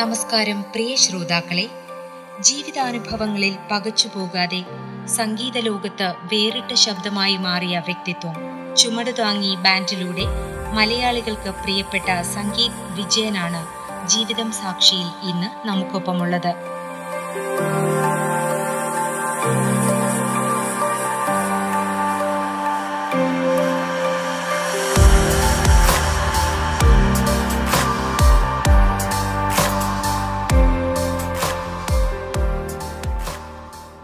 നമസ്കാരം പ്രിയ ശ്രോതാക്കളെ. ജീവിതാനുഭവങ്ങളിൽ പകച്ചുപോകാതെ സംഗീത ലോകത്ത് വേറിട്ട ശബ്ദമായി മാറിയ വ്യക്തിത്വം ചുമട് താങ്ങി ബാൻഡിലൂടെ മലയാളികൾക്ക് പ്രിയപ്പെട്ട സംഗീത് വിജയനാണ് ജീവിതം സാക്ഷിയിൽ ഇന്ന് നമുക്കൊപ്പമുള്ളത്.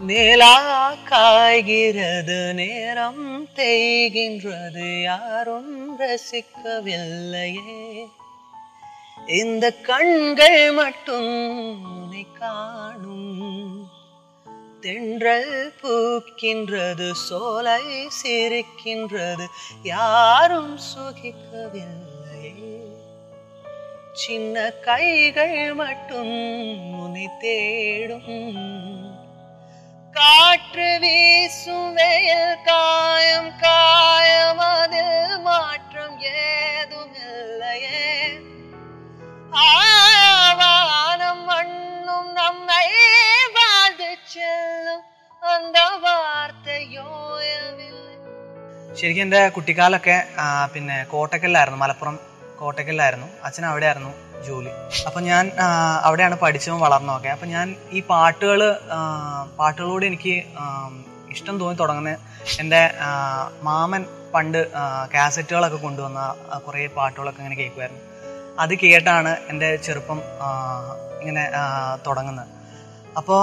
நிலா காய்கிறது நேரம் தேய்கின்றது யாரும் ரசிக்கவில்லையே. இந்த கண்கள் மட்டும் உன்னை காணும். தென்றல் பூக்கின்றது சோலை சிரிக்கின்றது யாரும் சுகிக்கவில்லையே. சின்ன கைகள் மட்டும் உன்னை தேடும். காற்று வீசும் வெயில் காயம் காயம் அதில் மாற்றம் ஏதும் இல்லையே ஆவானம் மண்ணும் நம்மை வாழ்ந்து செல்லும் அந்த വാർത്തയോയവില്ല ശരിക്കും എൻ്റെ കുട്ടിക്കാലൊക്കെ ആ, പിന്നെ കോട്ടക്കലിലായിരുന്നു മലപ്പുറം കോട്ടക്കലിലായിരുന്നു. അച്ഛൻ അവിടെ ആയിരുന്നു ജോലി. അപ്പം ഞാൻ അവിടെയാണ് പഠിച്ചതും വളർന്നതൊക്കെ അപ്പം ഞാൻ ഈ പാട്ടുകൾ പാട്ടുകളോട് എനിക്ക് ഇഷ്ടം തോന്നി തുടങ്ങുന്നത് എന്റെ മാമൻ പണ്ട് കാസറ്റുകളൊക്കെ കൊണ്ടുവന്ന കുറേ പാട്ടുകളൊക്കെ ഇങ്ങനെ കേൾക്കുമായിരുന്നു. അത് കേട്ടാണ് എന്റെ ചെറുപ്പം ഇങ്ങനെ തുടങ്ങുന്നത്. അപ്പോൾ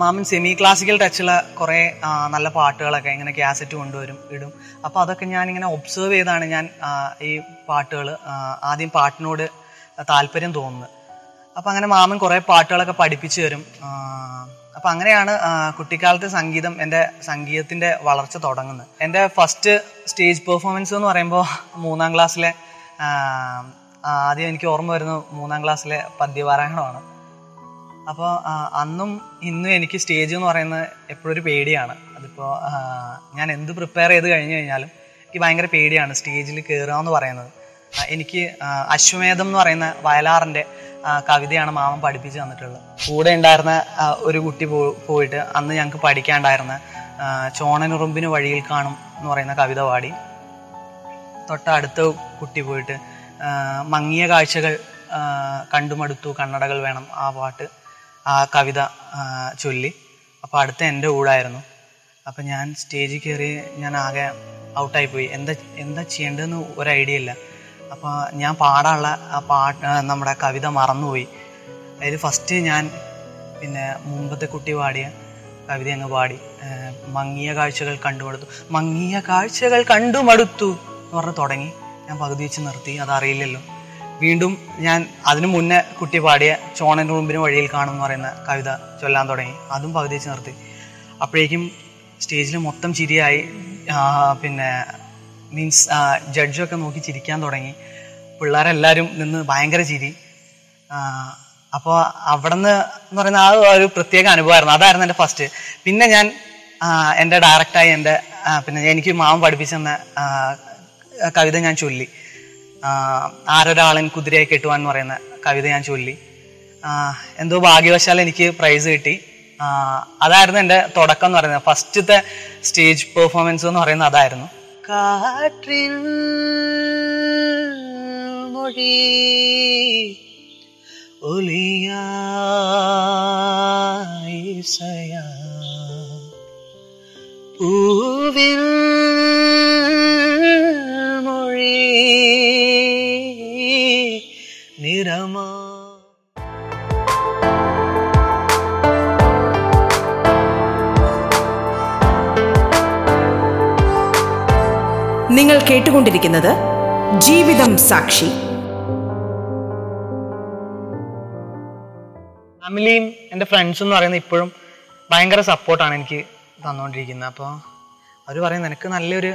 മാമൻ സെമി ക്ലാസിക്കൽ ടച്ചുള്ള കുറേ നല്ല പാട്ടുകളൊക്കെ ഇങ്ങനെ കാസറ്റ് കൊണ്ടുവരും ഇടും. അപ്പോൾ അതൊക്കെ ഞാൻ ഇങ്ങനെ ഒബ്സർവ് ചെയ്താണ് ഞാൻ ഈ പാട്ടുകൾ ആദ്യം പാട്ടിനോട് താല്പര്യം തോന്നുന്നത്. അപ്പോൾ അങ്ങനെ മാമൻ കുറേ പാട്ടുകളൊക്കെ പഠിപ്പിച്ചു തരും. അപ്പം അങ്ങനെയാണ് കുട്ടിക്കാലത്തെ സംഗീതം എന്റെ സംഗീതത്തിന്റെ വളർച്ച തുടങ്ങുന്നത്. എന്റെ ഫസ്റ്റ് സ്റ്റേജ് പെർഫോമൻസ് എന്ന് പറയുമ്പോൾ മൂന്നാം ക്ലാസ്സിലെ ആദ്യം എനിക്ക് ഓർമ്മ വരുന്നത് മൂന്നാം ക്ലാസ്സിലെ പദ്യപാരായണമാണ്. അപ്പോൾ അന്നും ഇന്നും എനിക്ക് സ്റ്റേജ് എന്ന് പറയുന്നത് എപ്പോഴും ഒരു പേടിയാണ്. അതിപ്പോൾ ഞാൻ എന്ത് പ്രിപ്പയർ ചെയ്ത് കഴിഞ്ഞു കഴിഞ്ഞാലും എനിക്ക് ഭയങ്കര പേടിയാണ് സ്റ്റേജിൽ കയറുക എന്ന് പറയുന്നത്. എനിക്ക് അശ്വമേധം എന്ന് പറയുന്ന വയലാറിന്റെ കവിതയാണ് മാമൻ പഠിപ്പിച്ച് തന്നിട്ടുള്ളത്. കൂടെ ഉണ്ടായിരുന്ന ഒരു കുട്ടി പോയിട്ട് അന്ന് ഞങ്ങൾക്ക് പഠിക്കാണ്ടായിരുന്ന ചോണനുറുമ്പിന് വഴിയിൽ കാണും എന്ന് പറയുന്ന കവിത പാടി. തൊട്ടടുത്ത കുട്ടി പോയിട്ട് മങ്ങിയ കാഴ്ചകൾ കണ്ടുമടുത്തു കണ്ണടകൾ വേണം ആ പാട്ട് ആ കവിത ചൊല്ലി. അപ്പോൾ അടുത്ത എന്റെ കൂടായിരുന്നു അപ്പം ഞാൻ സ്റ്റേജിൽ കയറി ഞാൻ ആകെ ഔട്ടായി പോയി. എന്താ എന്താ ചെയ്യേണ്ടതെന്ന് ഒരു ഐഡിയ ഇല്ല. അപ്പോൾ ഞാൻ പാടാനുള്ള ആ പാട്ട് നമ്മുടെ കവിത മറന്നുപോയി. അതിൽ ഫസ്റ്റ് ഞാൻ പിന്നെ മുമ്പത്തെ കുട്ടി പാടിയ കവിത അങ്ങ് പാടി. മങ്ങിയ കാഴ്ചകൾ കണ്ടുമടുത്തു. മങ്ങിയ കാഴ്ചകൾ കണ്ടുമടുത്തു എന്ന് പറഞ്ഞ് തുടങ്ങി. ഞാൻ പകുതി വെച്ച് നിർത്തി. അതറിയില്ലല്ലോ. വീണ്ടും ഞാൻ അതിനു മുന്നേ കുട്ടി പാടിയ ചോണന്റെ മുമ്പിന് വഴിയിൽ കാണും എന്ന് പറയുന്ന കവിത ചൊല്ലാൻ തുടങ്ങി. അതും പകുതി വെച്ച് നിർത്തി. അപ്പോഴേക്കും സ്റ്റേജിൽ മൊത്തം ചിരിയായി. പിന്നെ മീൻസ് ജഡ്ജൊക്കെ നോക്കി ചിരിക്കാൻ തുടങ്ങി. പിള്ളേരെല്ലാവരും നിന്ന് ഭയങ്കര ചിരി. അപ്പോൾ അവിടെ നിന്ന് എന്ന് പറയുന്ന ആ ഒരു പ്രത്യേക അനുഭവമായിരുന്നു. അതായിരുന്നു എന്റെ ഫസ്റ്റ് പിന്നെ ഞാൻ എന്റെ ഡയറക്റ്റായി എന്റെ പിന്നെ എനിക്ക് മാമൻ പഠിപ്പിച്ചെന്ന കവിത ഞാൻ ചൊല്ലി. ആരൊരാളൻ കുതിരയെ കെട്ടുവാൻ പറയുന്ന കവിത ഞാൻ ചൊല്ലി. എന്തോ ഭാഗ്യവശാൽ എനിക്ക് പ്രൈസ് കിട്ടി. അതായിരുന്നു എന്റെ തുടക്കം എന്ന് പറയുന്നത്. ഫസ്റ്റത്തെ സ്റ്റേജ് പെർഫോമൻസ് എന്ന് പറയുന്നത് അതായിരുന്നു. കാറ്റിൽ മൊഴി ഒലിയായിസയാ പൂവിൽ മൊഴി നിങ്ങൾ കേട്ടുകൊണ്ടിരിക്കുന്നത് ജീവിതം സാക്ഷി. ഫാമിലിയും എന്റെ ഫ്രണ്ട്സും എന്ന് പറയുന്നത് ഇപ്പോഴും ഭയങ്കര സപ്പോർട്ടാണ് എനിക്ക് തന്നുകൊണ്ടിരിക്കുന്നത്. അപ്പോൾ അവർ പറയും നിനക്ക് നല്ലൊരു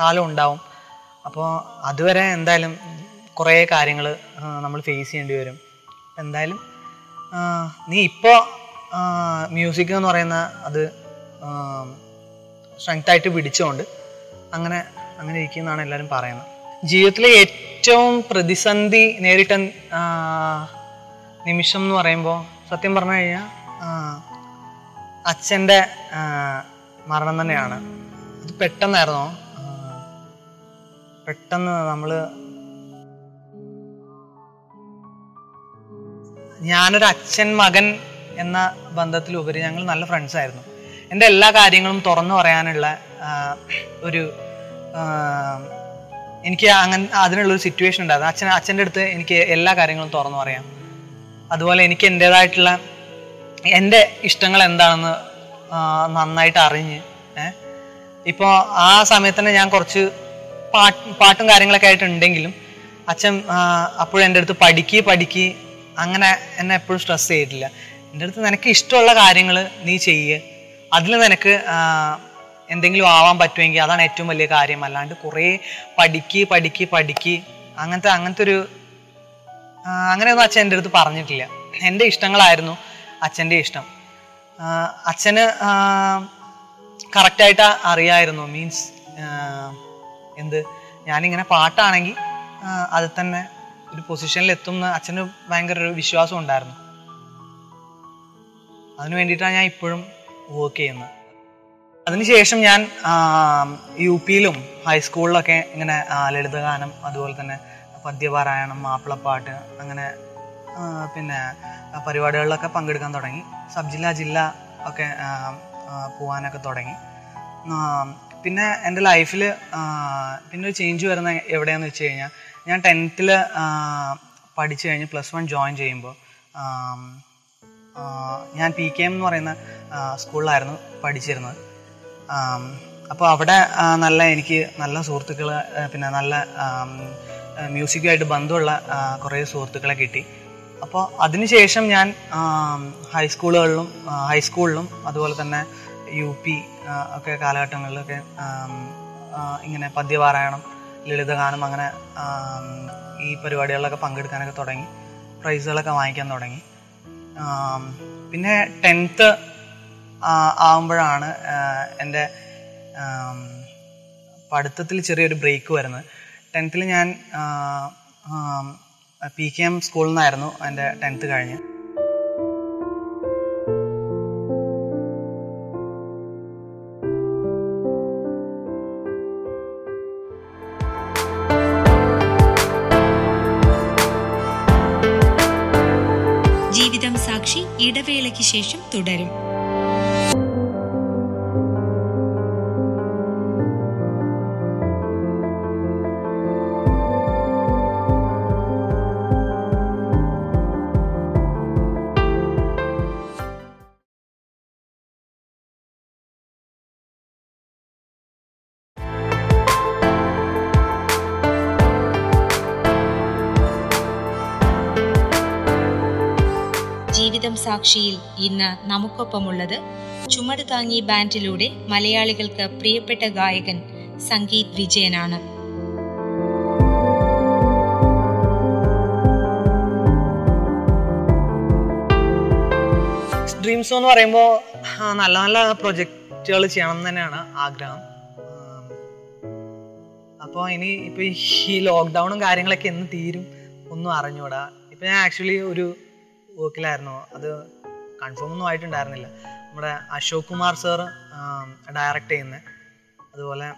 കാലം ഉണ്ടാവും. അപ്പോൾ അതുവരെ എന്തായാലും കുറേ കാര്യങ്ങൾ നമ്മൾ ഫേസ് ചെയ്യേണ്ടി വരും. എന്തായാലും നീ ഇപ്പോൾ മ്യൂസിക് എന്ന് പറയുന്ന അത് സ്ട്രെങ്ത് ആയിട്ട് പിടിച്ചുകൊണ്ട് അങ്ങനെ അങ്ങനെ ഇരിക്കുന്നതാണ് എല്ലാവരും പറയുന്നത്. ജീവിതത്തിലെ ഏറ്റവും പ്രതിസന്ധി നേരിട്ട നിമിഷം എന്ന് പറയുമ്പോൾ സത്യം പറഞ്ഞു കഴിഞ്ഞാൽ അച്ഛന്റെ മരണം തന്നെയാണ്. അത് പെട്ടെന്നായിരുന്നു? പെട്ടെന്ന് നമ്മൾ ഞാനൊരു അച്ഛൻ മകൻ എന്ന ബന്ധത്തിലുപരി ഞങ്ങൾ നല്ല ഫ്രണ്ട്സ് ആയിരുന്നു. എന്റെ എല്ലാ കാര്യങ്ങളും തുറന്നു പറയാനുള്ള ഒരു എനിക്ക് അങ്ങനെ അതിനുള്ളൊരു സിറ്റുവേഷൻ ഉണ്ടായിരുന്നു. അച്ഛൻ അച്ഛന്റെ അടുത്ത് എനിക്ക് എല്ലാ കാര്യങ്ങളും തുറന്നു പറയാം. അതുപോലെ എനിക്ക് എന്റേതായിട്ടുള്ള എന്റെ ഇഷ്ടങ്ങൾ എന്താണെന്ന് നന്നായിട്ട് അറിഞ്ഞ് ഇപ്പോൾ ആ സമയത്ത് തന്നെ ഞാൻ കുറച്ച് പാട്ട് പാട്ടും കാര്യങ്ങളൊക്കെ ആയിട്ടുണ്ടെങ്കിലും അച്ഛൻ അപ്പോഴും എന്റെ അടുത്ത് പഠിക്ക് പഠിക്ക് അങ്ങനെ എന്നെ എപ്പോഴും സ്ട്രെസ് ചെയ്തിട്ടില്ല. എന്റെ അടുത്ത് നിനക്ക് ഇഷ്ടമുള്ള കാര്യങ്ങൾ നീ ചെയ്യ്. അതിൽ നിനക്ക് എന്തെങ്കിലും ആവാൻ പറ്റുമെങ്കിൽ അതാണ് ഏറ്റവും വലിയ കാര്യം. അല്ലാണ്ട് കുറേ പഠിക്ക് പഠിക്ക് പഠിക്ക് അങ്ങനത്തെ അങ്ങനത്തെ ഒരു അങ്ങനെയൊന്നും അച്ഛൻ എന്റെ അടുത്ത് പറഞ്ഞിട്ടില്ല. എന്റെ ഇഷ്ടങ്ങളായിരുന്നു അച്ഛന്റെ ഇഷ്ടം. അച്ഛന് കറക്റ്റായിട്ട് അറിയായിരുന്നു. മീൻസ് എന്ത് ഞാനിങ്ങനെ പാട്ടാണെങ്കിൽ അത് തന്നെ ഒരു പൊസിഷനിൽ എത്തുമെന്ന് അച്ഛന് ഭയങ്കര ഒരു വിശ്വാസം ഉണ്ടായിരുന്നു. അതിനു വേണ്ടിയിട്ടാണ് ഞാൻ ഇപ്പോഴും വർക്ക് ചെയ്യുന്നത് അതിനുശേഷം ഞാൻ യു പിയിലും ഹൈസ്കൂളിലൊക്കെ ഇങ്ങനെ ലളിതഗാനം അതുപോലെ തന്നെ പദ്യപാരായണം മാപ്പിളപ്പാട്ട് അങ്ങനെ പിന്നെ പരിപാടികളിലൊക്കെ പങ്കെടുക്കാൻ തുടങ്ങി. സബ് ജില്ല ജില്ല ഒക്കെ പോവാനൊക്കെ തുടങ്ങി. പിന്നെ എന്റെ ലൈഫിൽ പിന്നെ ഒരു ചേഞ്ച് വരുന്ന എവിടെയാന്ന് വെച്ച് കഴിഞ്ഞാൽ ഞാൻ ടെൻത്തിൽ പഠിച്ചു കഴിഞ്ഞ് പ്ലസ് വൺ ജോയിൻ ചെയ്യുമ്പോൾ ഞാൻ പി കെ എം എന്ന് പറയുന്ന സ്കൂളിലായിരുന്നു പഠിച്ചിരുന്നത്. അപ്പോൾ അവിടെ നല്ല എനിക്ക് നല്ല സുഹൃത്തുക്കൾ പിന്നെ നല്ല മ്യൂസിക്കുമായിട്ട് ബന്ധമുള്ള കുറേ സുഹൃത്തുക്കളെ കിട്ടി. അപ്പോൾ അതിനുശേഷം ഞാൻ ഹൈസ്കൂളുകളിലും ഹൈസ്കൂളിലും അതുപോലെ തന്നെ യു പി ഒക്കെ കാലഘട്ടങ്ങളിലൊക്കെ ഇങ്ങനെ പദ്യപാരായണം ലളിതഗാനം അങ്ങനെ ഈ പരിപാടികളിലൊക്കെ പങ്കെടുക്കാനൊക്കെ തുടങ്ങി. പ്രൈസുകളൊക്കെ വാങ്ങിക്കാൻ തുടങ്ങി. പിന്നെ ടെൻത്ത് ആവുമ്പോഴാണ് എന്റെ പഠിത്തത്തിൽ ചെറിയൊരു ബ്രേക്ക് വരുന്നത്. ടെൻത്തിൽ ഞാൻ പി കെ എം സ്കൂളിൽ നിന്നായിരുന്നു എന്റെ ടെൻത്ത് കഴിഞ്ഞ്. സാക്ഷി ഇടവേളയ്ക്ക് ശേഷം തുടരും ജീവിതം സാക്ഷിയിൽ ഇന്ന് നമുക്കൊപ്പമുള്ളത് ചുമട് താങ്ങി ബാൻഡിലൂടെ മലയാളികൾക്ക് പ്രിയപ്പെട്ട ഗായകൻ സംഗീത് വിജയനാണ്. ഡ്രീംസ് എന്ന് പറയുമ്പോൾ നല്ല നല്ല പ്രൊജക്റ്റുകൾ ചെയ്യണം എന്ന് തന്നെയാണ് ആഗ്രഹം. അപ്പോൾ ഇനി ഇപ്പോൾ ഈ ലോക്ക്ഡൗണും കാര്യങ്ങളൊക്കെ എന്ന് തീരും ഒന്നും അറിഞ്ഞൂടാ. ഇപ്പം ഞാൻ ആക്ച്വലി ഒരു വർക്കിലായിരുന്നു അത് കൺഫേം ഒന്നും ആയിട്ടുണ്ടായിരുന്നില്ല. നമ്മുടെ അശോക് കുമാർ സർ ഡയറക്റ്റ് ചെയ്യുന്ന. അതുപോലെ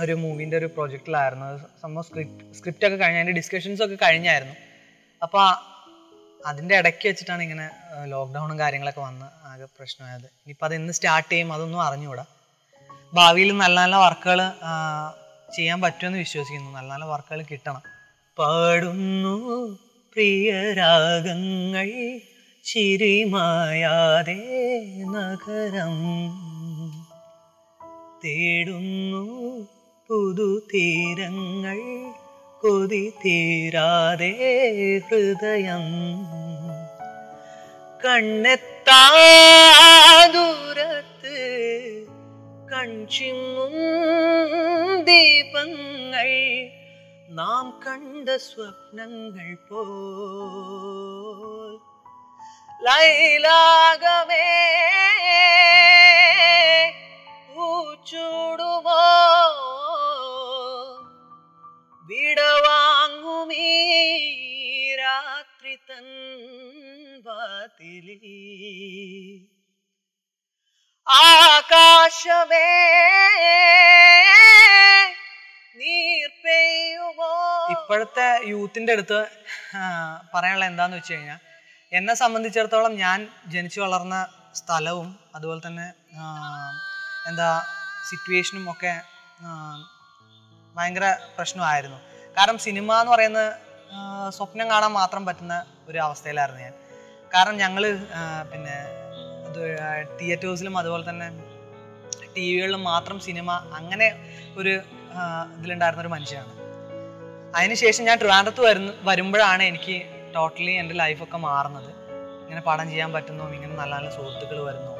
ഒരു മൂവിന്റെ ഒരു പ്രൊജക്റ്റിലായിരുന്നു സംഭവം സ്ക്രിപ്റ്റ് സ്ക്രിപ്റ്റ് ഒക്കെ കഴിഞ്ഞ് അതിന്റെ ഡിസ്കഷൻസ് ഒക്കെ കഴിഞ്ഞായിരുന്നു. അപ്പോൾ അതിന്റെ ഇടയ്ക്ക് വെച്ചിട്ടാണ് ഇങ്ങനെ ലോക്ക്ഡൗണും കാര്യങ്ങളൊക്കെ വന്ന് ആകെ പ്രശ്നമായത്. ഇനിയിപ്പോൾ അത് എന്ന് സ്റ്റാർട്ട് ചെയ്യും അതൊന്നും അറിഞ്ഞുകൂടാ. ഭാവിയിൽ നല്ല നല്ല വർക്കുകൾ ചെയ്യാൻ പറ്റുമെന്ന് വിശ്വസിക്കുന്നു. നല്ല നല്ല വർക്കുകൾ കിട്ടണം. പാടുന്നു. പ്രിയരാഗങ്ങൾ ചിരിമായാതെ നഗരം തേടുന്നു പുതുതീരങ്ങൾ കൊതി തീരാതെ ഹൃദയം. കണ്ണെത്താ ദൂരത്ത് കൺചിങ്ങും ദീപങ്ങൾ നാം കണ്ട സ്വപ്നങ്ങൾ പോ ലൈലാകമേ പൂച്ചൂടുമോ വിടവാങ്ങുമീ രാത്രി തൻ വാതിലിൽ ആകാശമേ ഇപ്പോഴത്തെ യൂത്തിന്റെ അടുത്ത് പറയാനുള്ള എന്താന്ന് വെച്ച് കഴിഞ്ഞാൽ എന്നെ സംബന്ധിച്ചിടത്തോളം ഞാൻ ജനിച്ചു വളർന്ന സ്ഥലവും അതുപോലെ തന്നെ എന്താ സിറ്റുവേഷനും ഒക്കെ ഭയങ്കര പ്രശ്നമായിരുന്നു. കാരണം സിനിമ എന്ന് പറയുന്നത് സ്വപ്നം കാണാൻ മാത്രം പറ്റുന്ന ഒരു അവസ്ഥയിലായിരുന്നു ഞാൻ. കാരണം ഞങ്ങൾ പിന്നെ തിയേറ്റേഴ്സിലും അതുപോലെ തന്നെ ടി വികളിൽ മാത്രം സിനിമ അങ്ങനെ ഒരു ഇതിലുണ്ടായിരുന്ന ഒരു മനുഷ്യനാണ്. അതിനുശേഷം ഞാൻ ട്രിവാൻഡ്രത്ത് വരുന്ന വരുമ്പോഴാണ് എനിക്ക് ടോട്ടലി എന്റെ ലൈഫൊക്കെ മാറുന്നത്. ഇങ്ങനെ പടം ചെയ്യാൻ പറ്റുന്നു ഇങ്ങനെ നല്ല നല്ല സുഹൃത്തുക്കൾ വരുന്നു.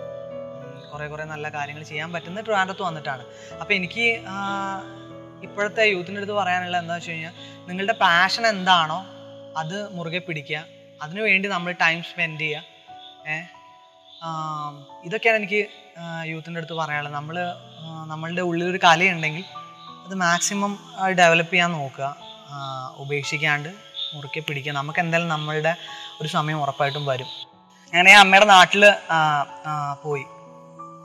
കുറേ കുറേ നല്ല കാര്യങ്ങൾ ചെയ്യാൻ പറ്റുന്നത് ട്രിവാൻഡ്രത്ത് വന്നിട്ടാണ്. അപ്പോൾ എനിക്ക് ഇപ്പോഴത്തെ യൂത്തിന്റെ അടുത്ത് പറയാനുള്ളത് എന്താ വെച്ച് കഴിഞ്ഞാൽ നിങ്ങളുടെ പാഷൻ എന്താണോ അത് മുറുകെ പിടിക്കുക. അതിനുവേണ്ടി നമ്മൾ ടൈം സ്പെൻഡ് ചെയ്യുക. ഏ ആം, ഇതൊക്കെയാണ് എനിക്ക് യൂത്തിന്റെ അടുത്ത് പറയാനുള്ളത്. നമ്മൾ നമ്മളുടെ ഉള്ളിലൊരു കലയുണ്ടെങ്കിൽ അത് മാക്സിമം ഡെവലപ്പ് ചെയ്യാൻ നോക്കുക. ഉപേക്ഷിക്കാണ്ട് മുറുക്കെ പിടിക്കുക. നമുക്ക് എന്തായാലും നമ്മളുടെ ഒരു സമയം ഉറപ്പായിട്ടും വരും. അങ്ങനെ അമ്മയുടെ നാട്ടിൽ പോയി.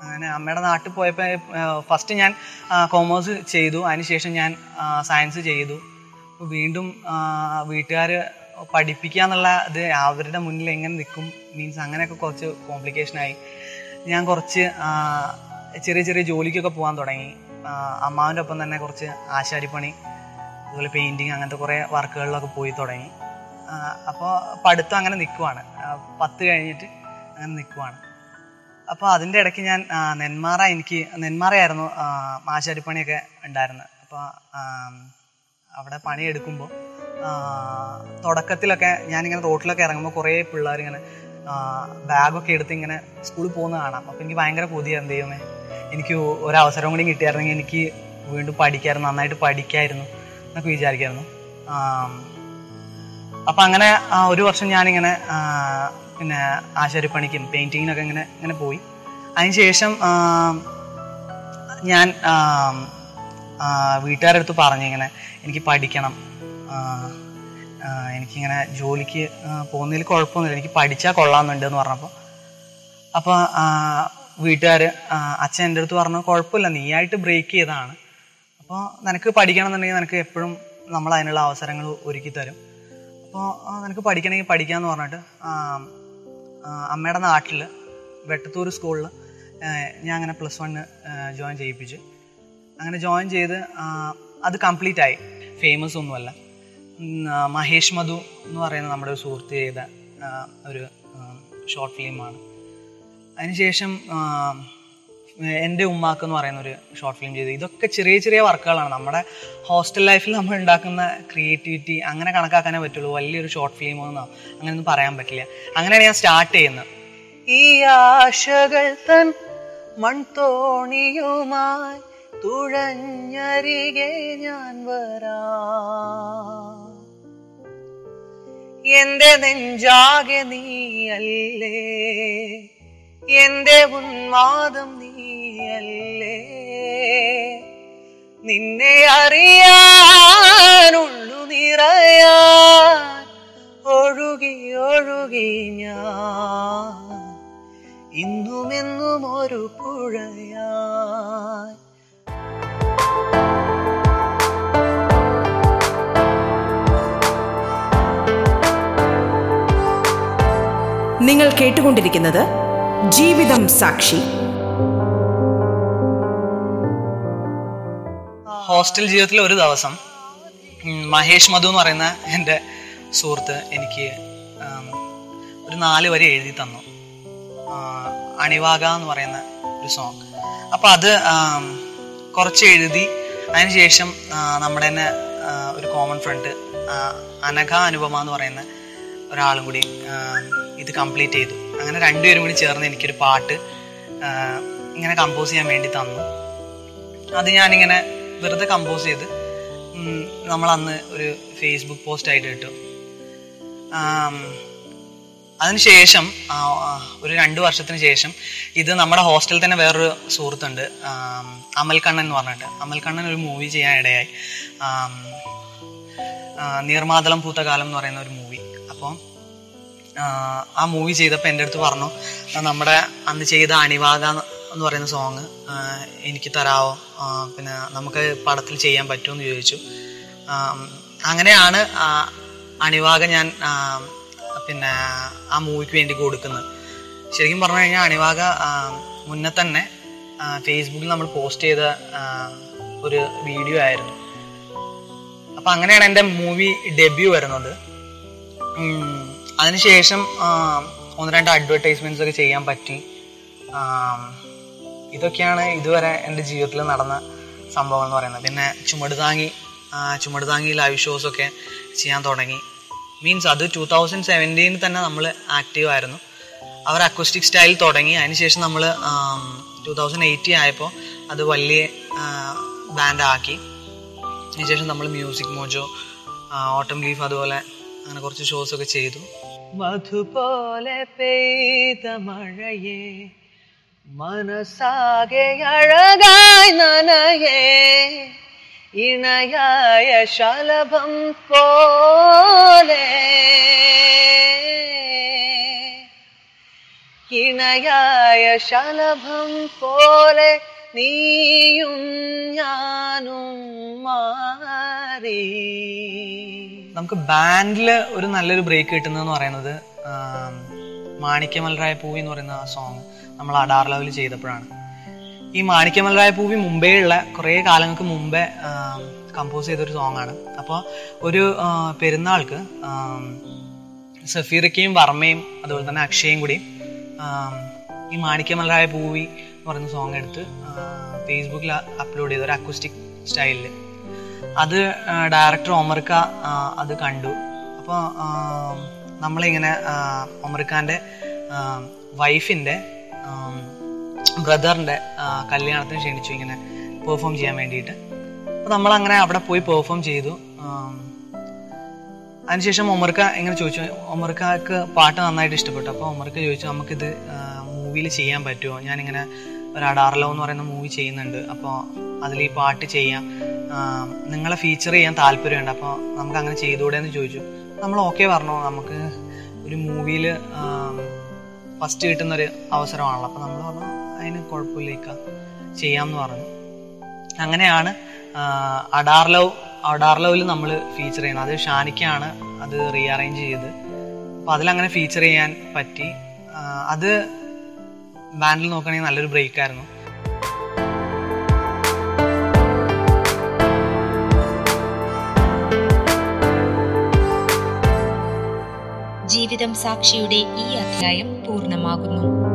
അങ്ങനെ അമ്മയുടെ നാട്ടിൽ പോയപ്പോൾ ഫസ്റ്റ് ഞാൻ കോമേഴ്സ് ചെയ്തു. അതിനുശേഷം ഞാൻ സയൻസ് ചെയ്തു. വീണ്ടും വീട്ടുകാർ പഠിപ്പിക്കുക എന്നുള്ള ഇത് അവരുടെ മുന്നിൽ എങ്ങനെ നിൽക്കും മീൻസ് അങ്ങനെയൊക്കെ കുറച്ച് കോംപ്ലിക്കേഷൻ ആയി. ഞാൻ കുറച്ച് ചെറിയ ചെറിയ ജോലിക്കൊക്കെ പോകാൻ തുടങ്ങി. അമ്മാവിന്റെ ഒപ്പം തന്നെ കുറച്ച് ആശാരിപ്പണി അതുപോലെ പെയിന്റിങ് അങ്ങനത്തെ കുറേ വർക്കുകളിലൊക്കെ പോയി തുടങ്ങി. അപ്പോൾ പഠിത്തം അങ്ങനെ നിൽക്കുവാണ്. പത്ത് കഴിഞ്ഞിട്ട് അങ്ങനെ നിൽക്കുവാണ്. അപ്പോൾ അതിന്റെ ഇടയ്ക്ക് ഞാൻ നെന്മാറ എനിക്ക് നെന്മാറയായിരുന്നു ആശാരിപ്പണിയൊക്കെ ഉണ്ടായിരുന്നത്. അപ്പോൾ അവിടെ പണിയെടുക്കുമ്പോൾ തുടക്കത്തിലൊക്കെ ഞാനിങ്ങനെ റോട്ടിലൊക്കെ ഇറങ്ങുമ്പോൾ കുറേ പിള്ളേർ ഇങ്ങനെ ബാഗൊക്കെ എടുത്ത് ഇങ്ങനെ സ്കൂളിൽ പോകുന്ന കാണാം. അപ്പം എനിക്ക് ഭയങ്കര പുതിയ എന്ത് ചെയ്യുന്നേ? എനിക്ക് ഒരവസരം കൂടി കിട്ടിയായിരുന്നെങ്കിൽ എനിക്ക് വീണ്ടും പഠിക്കായിരുന്നു നന്നായിട്ട് പഠിക്കായിരുന്നു എന്നൊക്കെ വിചാരിക്കായിരുന്നു. അപ്പം അങ്ങനെ ഒരു വർഷം ഞാനിങ്ങനെ പിന്നെ ആശാരിപ്പണിക്കും പെയിന്റിങ്ങിനൊക്കെ ഇങ്ങനെ ഇങ്ങനെ പോയി. അതിനുശേഷം ഞാൻ വീട്ടുകാരടുത്ത് പറഞ്ഞു ഇങ്ങനെ എനിക്ക് പഠിക്കണം. എനിക്കിങ്ങനെ ജോലിക്ക് പോകുന്നതിൽ കുഴപ്പമൊന്നുമില്ല. എനിക്ക് പഠിച്ചാൽ കൊള്ളാമെന്നുണ്ട് എന്ന് പറഞ്ഞപ്പോൾ അപ്പോൾ വീട്ടുകാർ അച്ഛൻ എന്റെ അടുത്ത് പറഞ്ഞു കുഴപ്പമില്ല നീയായിട്ട് ബ്രേക്ക് ചെയ്തതാണ്. അപ്പോൾ നിനക്ക് പഠിക്കണം എന്നുണ്ടെങ്കിൽ നിനക്ക് എപ്പോഴും നമ്മൾ അതിനുള്ള അവസരങ്ങൾ ഒരുക്കി തരും. അപ്പോൾ നിനക്ക് പഠിക്കണമെങ്കിൽ പഠിക്കാമെന്ന് പറഞ്ഞിട്ട് അമ്മയുടെ നാട്ടിൽ വെട്ടത്തൂർ സ്കൂളിൽ ഞാൻ അങ്ങനെ പ്ലസ് വണ്ണ് ജോയിൻ ചെയ്യിപ്പിച്ച്. അങ്ങനെ ജോയിൻ ചെയ്ത് അത് കംപ്ലീറ്റ് ആയി. ഫേമസ് ഒന്നുമല്ല. മഹേഷ് മധു എന്ന് പറയുന്ന നമ്മുടെ ഒരു സുഹൃത്ത് ചെയ്ത ഒരു ഷോർട്ട് ഫിലിമാണ് അതിനുശേഷം എന്റെ ഉമ്മാക്ക് എന്ന് പറയുന്ന ഒരു ഷോർട്ട് ഫിലിം ചെയ്തു. ഇതൊക്കെ ചെറിയ ചെറിയ വർക്കുകളാണ്. നമ്മുടെ ഹോസ്റ്റൽ ലൈഫിൽ നമ്മൾ ഉണ്ടാക്കുന്ന ക്രിയേറ്റിവിറ്റി അങ്ങനെ കണക്കാക്കാനേ പറ്റുള്ളൂ. വലിയൊരു ഷോർട്ട് ഫിലിം ഒന്നും അങ്ങനെയൊന്നും പറയാൻ പറ്റില്ല. അങ്ങനെയാണ് ഞാൻ സ്റ്റാർട്ട് ചെയ്യുന്നത്. ഈ ആശകൾ തൻ മൺതോണിയുമായി തുഴഞ്ഞരികെ ഞാൻ വരാം. എന്റെ നെഞ്ചാകെ നീയല്ലേ എന്റെ ഉന്മാദം നീ അല്ലേ? നിന്നെ അറിയാനുള്ളു നിറയാൻ ഒഴുകി ഒഴുകി ഞാൻ. ഇന്നുമെന്നും ഒരു പുഴയായി നിങ്ങൾ കേട്ടുകൊണ്ടിരിക്കുന്നത് ജീവിതം സാക്ഷി. ഹോസ്റ്റൽ ജീവിതത്തിൽ ഒരു ദിവസം മഹേഷ് മധു എന്ന് പറയുന്ന എന്റെ സുഹൃത്ത് എനിക്ക് ഒരു നാല് വരി എഴുതി തന്നു. അണിവാക എന്ന് പറയുന്ന ഒരു സോങ് അപ്പം അത് കുറച്ച് എഴുതി അതിനുശേഷം നമ്മുടെ തന്നെ ഒരു കോമൺ ഫ്രണ്ട് അനഘ അനുപമ എന്ന് പറയുന്ന ഒരാളും കൂടി ഇത് കംപ്ലീറ്റ് ചെയ്തു. അങ്ങനെ രണ്ടുപേരും കൂടി ചേർന്ന് എനിക്കൊരു പാട്ട് ഇങ്ങനെ കമ്പോസ് ചെയ്യാൻ വേണ്ടി തന്നു. അത് ഞാനിങ്ങനെ വെറുതെ കമ്പോസ് ചെയ്ത് നമ്മൾ നമ്മളന്ന് ഒരു ഫേസ്ബുക്ക് പോസ്റ്റായിട്ട് ഇട്ടു. അതിനുശേഷം ഒരു രണ്ട് വർഷത്തിന് ശേഷം ഇത് നമ്മുടെ ഹോസ്റ്റലിൽ തന്നെ വേറൊരു സുഹൃത്തുണ്ട് അമൽ എന്ന് പറഞ്ഞിട്ട്. അമൽ ഒരു മൂവി ചെയ്യാൻ ഇടയായി. നീർമാതളം പൂത്തകാലം എന്ന് പറയുന്ന ഒരു അപ്പം ആ, മൂവി ചെയ്തപ്പോൾ എന്റെ അടുത്ത് പറഞ്ഞു "ആ, നമ്മുടെ അന്ന് ചെയ്ത അണിവാക എന്ന് പറയുന്ന സോങ് എനിക്ക് തരാവോ? പിന്നെ നമുക്ക് പടത്തിൽ ചെയ്യാൻ പറ്റുമോ എന്ന് ചോദിച്ചു. അങ്ങനെയാണ് അണിവാക ഞാൻ പിന്നെ ആ മൂവിക്ക് വേണ്ടി കൊടുക്കുന്നത്. ശരിക്കും പറഞ്ഞു കഴിഞ്ഞാൽ അണിവാക മുന്നേ തന്നെ ഫേസ്ബുക്കിൽ നമ്മൾ പോസ്റ്റ് ചെയ്ത ഒരു വീഡിയോ ആയിരുന്നു. അപ്പം അങ്ങനെയാണ് എന്റെ മൂവി ഡെബ്യൂ വരുന്നത്. അതിനുശേഷം ഒന്ന് രണ്ട് അഡ്വർടൈസ്മെന്റ്സ് ഒക്കെ ചെയ്യാൻ പറ്റി. ഇതൊക്കെയാണ് ഇതുവരെ എന്റെ ജീവിതത്തിൽ നടന്ന സംഭവം എന്ന് പറയുന്നത്. പിന്നെ ചുമട് താങ്ങി ചുമട് താങ്ങി ലൈവ് ഷോസ് ഒക്കെ ചെയ്യാൻ തുടങ്ങി. മീൻസ് അത് ടൂ തൗസൻഡ് സെവന്റീനിൽ തന്നെ നമ്മൾ ആക്റ്റീവ് ആയിരുന്നു. അവർ അക്വസ്റ്റിക് സ്റ്റൈൽ തുടങ്ങി. അതിനുശേഷം നമ്മൾ ടൂ തൗസൻഡ് എയ്റ്റി ആയപ്പോൾ അത് വലിയ ബാൻഡ് ആക്കി. അതിനുശേഷം നമ്മൾ മ്യൂസിക് മോജോ ഓട്ടം ലീഫ് അതുപോലെ അങ്ങനെ കുറച്ച് ഷോസ് ഒക്കെ ചെയ്തു മധുപോലെ പെയ്ത മഴയെ മനസ്സാകെ അഴകായി നനയേ ഇണയായ ശലഭം പോലെ ഇണയായ ശലഭം പോലെ നീയും ഞാനും മാറി. നമുക്ക് ബാൻഡിൽ ഒരു നല്ലൊരു ബ്രേക്ക് കിട്ടുന്നതെന്ന് പറയുന്നത് മാണിക്യമൽറായ പൂവി എന്ന് പറയുന്ന ആ സോങ് നമ്മൾ അഡാർ ലെവൽ ചെയ്തപ്പോഴാണ്. ഈ മാണിക്യമൽറായ പൂവി മുമ്പേ ഉള്ള കുറേ കാലങ്ങൾക്ക് മുമ്പേ കമ്പോസ് ചെയ്തൊരു സോങ് ആണ്. അപ്പോൾ ഒരു പെരുന്നാൾക്ക് സഫീറക്കയും വർമ്മയും അതുപോലെ തന്നെ അക്ഷയും കൂടി ഈ മാണിക്യമലരായ പൂവി എന്ന് പറയുന്ന സോങ് എടുത്ത് ഫേസ്ബുക്കിൽ അപ്ലോഡ് ചെയ്ത ഒരു അക്വസ്റ്റിക് സ്റ്റൈലിൽ അത് ഡയറക്ടർ ഒമർക്ക അത് കണ്ടു. അപ്പോൾ നമ്മളിങ്ങനെ ഒമർഖാന്റെ വൈഫിന്റെ ബ്രദറിന്റെ കല്യാണത്തിന് ക്ഷണിച്ചു ഇങ്ങനെ പെർഫോം ചെയ്യാൻ വേണ്ടിയിട്ട്. അപ്പോൾ നമ്മളങ്ങനെ അവിടെ പോയി പെർഫോം ചെയ്തു. അതിനുശേഷം ഒമർക്ക ഇങ്ങനെ ചോദിച്ചു. ഒമർക്കാക്ക് പാട്ട് നന്നായിട്ട് ഇഷ്ടപ്പെട്ടു. അപ്പോൾ ഒമർക്ക ചോദിച്ചു നമുക്കിത് മൂവിയിൽ ചെയ്യാൻ പറ്റുമോ? ഞാനിങ്ങനെ ഒരു അഡാർലോ എന്ന് പറയുന്ന മൂവി ചെയ്യുന്നുണ്ട്. അപ്പോൾ അതിൽ ഈ പാട്ട് ചെയ്യാം. നിങ്ങളെ ഫീച്ചർ ചെയ്യാൻ താല്പര്യമുണ്ട്. അപ്പോൾ നമുക്ക് അങ്ങനെ ചെയ്തുകൂടെ എന്ന് ചോദിച്ചു. നമ്മൾ ഓക്കെ പറഞ്ഞു. നമുക്ക് ഒരു മൂവിയിൽ ഫസ്റ്റ് കിട്ടുന്നൊരു അവസരമാണല്ലോ. അപ്പോൾ നമ്മൾ പറഞ്ഞു അതിന് കുഴപ്പമില്ലേക്ക ചെയ്യാമെന്ന് പറഞ്ഞു. അങ്ങനെയാണ് അഡാർ ലവ് അഡാർ നമ്മൾ ഫീച്ചർ ചെയ്യുന്നത്. അത് ഷാനിക്കാണ് അത് റീഅറേഞ്ച് ചെയ്ത്. അപ്പോൾ അതിലങ്ങനെ ഫീച്ചർ ചെയ്യാൻ പറ്റി. അത് ബാൻഡിൽ നോക്കുകയാണെങ്കിൽ നല്ലൊരു ബ്രേക്ക് ആയിരുന്നു. ജീവിതം സാക്ഷിയുടെ ഈ അധ്യായം പൂർണമാകുന്നു.